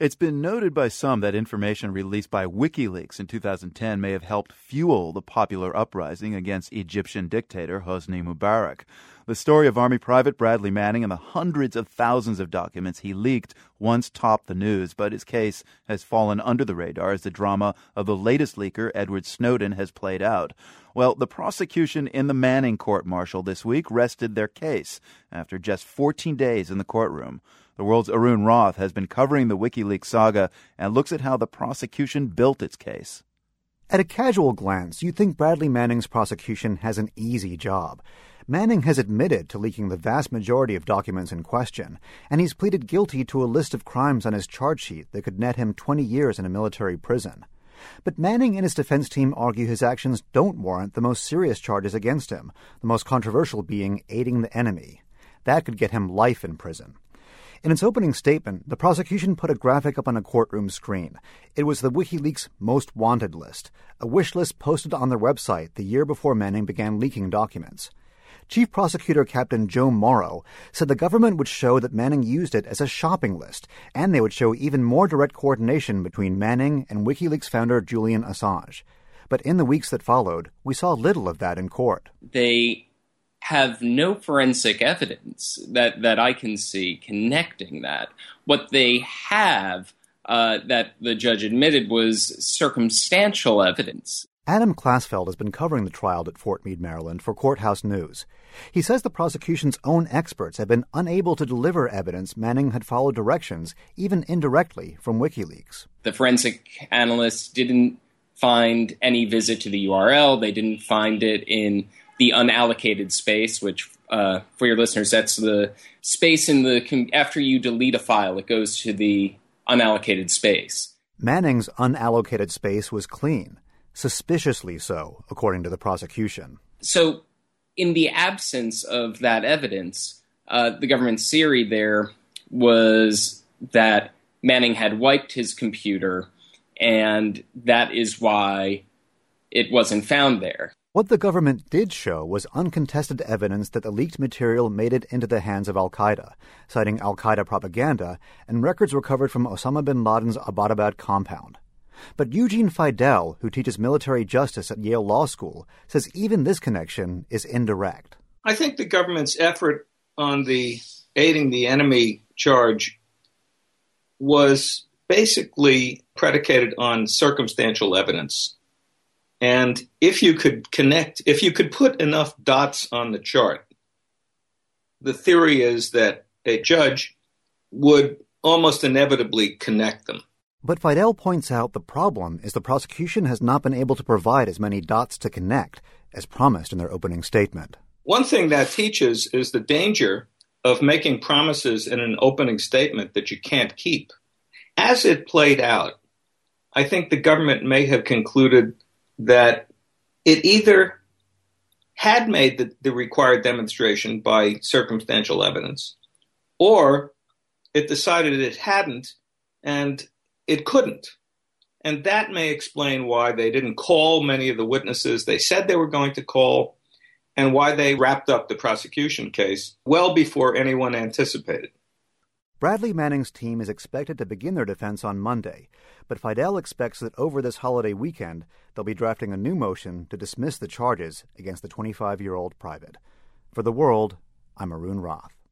It's been noted by some that information released by WikiLeaks in 2010 may have helped fuel the popular uprising against Egyptian dictator Hosni Mubarak. The story of Army Private Bradley Manning and the hundreds of thousands of documents he leaked once topped the news, but his case has fallen under the radar as the drama of the latest leaker, Edward Snowden, has played out. Well, the prosecution in the Manning court martial this week rested their case after just 14 days in the courtroom. The world's Arun Rath has been covering the WikiLeaks saga and looks at how the prosecution built its case. At a casual glance, you'd think Bradley Manning's prosecution has an easy job. Manning has admitted to leaking the vast majority of documents in question, and he's pleaded guilty to a list of crimes on his charge sheet that could net him 20 years in a military prison. But Manning and his defense team argue his actions don't warrant the most serious charges against him, the most controversial being aiding the enemy. That could get him life in prison. In its opening statement, the prosecution put a graphic up on a courtroom screen. It was the WikiLeaks Most Wanted list, a wish list posted on their website the year before Manning began leaking documents. Chief Prosecutor Captain Joe Morrow said the government would show that Manning used it as a shopping list, and they would show even more direct coordination between Manning and WikiLeaks founder Julian Assange. But in the weeks that followed, we saw little of that in court. They have no forensic evidence that, that I can see connecting that. What they have uh, that the judge admitted was circumstantial evidence. Adam Klasfeld has been covering the trial at Fort Meade, Maryland for Courthouse News. He says the prosecution's own experts have been unable to deliver evidence Manning had followed directions, even indirectly, from WikiLeaks. The forensic analysts didn't find any visit to the URL, they didn't find it in the unallocated space, which uh, for your listeners, that's the space in the after you delete a file, it goes to the unallocated space. Manning's unallocated space was clean, suspiciously so, according to the prosecution. So, in the absence of that evidence, uh, the government's theory there was that Manning had wiped his computer, and that is why it wasn't found there. What the government did show was uncontested evidence that the leaked material made it into the hands of Al Qaeda, citing Al Qaeda propaganda and records recovered from Osama bin Laden's Abbottabad compound. But Eugene Fidell, who teaches military justice at Yale Law School, says even this connection is indirect. I think the government's effort on the aiding the enemy charge was basically predicated on circumstantial evidence. And if you could connect, if you could put enough dots on the chart, the theory is that a judge would almost inevitably connect them. But Fidell points out the problem is the prosecution has not been able to provide as many dots to connect as promised in their opening statement. One thing that teaches is the danger of making promises in an opening statement that you can't keep. As it played out, I think the government may have concluded that it either had made the, the required demonstration by circumstantial evidence, or it decided it hadn't and it couldn't. And that may explain why they didn't call many of the witnesses they said they were going to call and why they wrapped up the prosecution case well before anyone anticipated. Bradley Manning's team is expected to begin their defense on Monday, but Fidell expects that over this holiday weekend, they'll be drafting a new motion to dismiss the charges against the 25 year old private. For the world, I'm Arun Rath.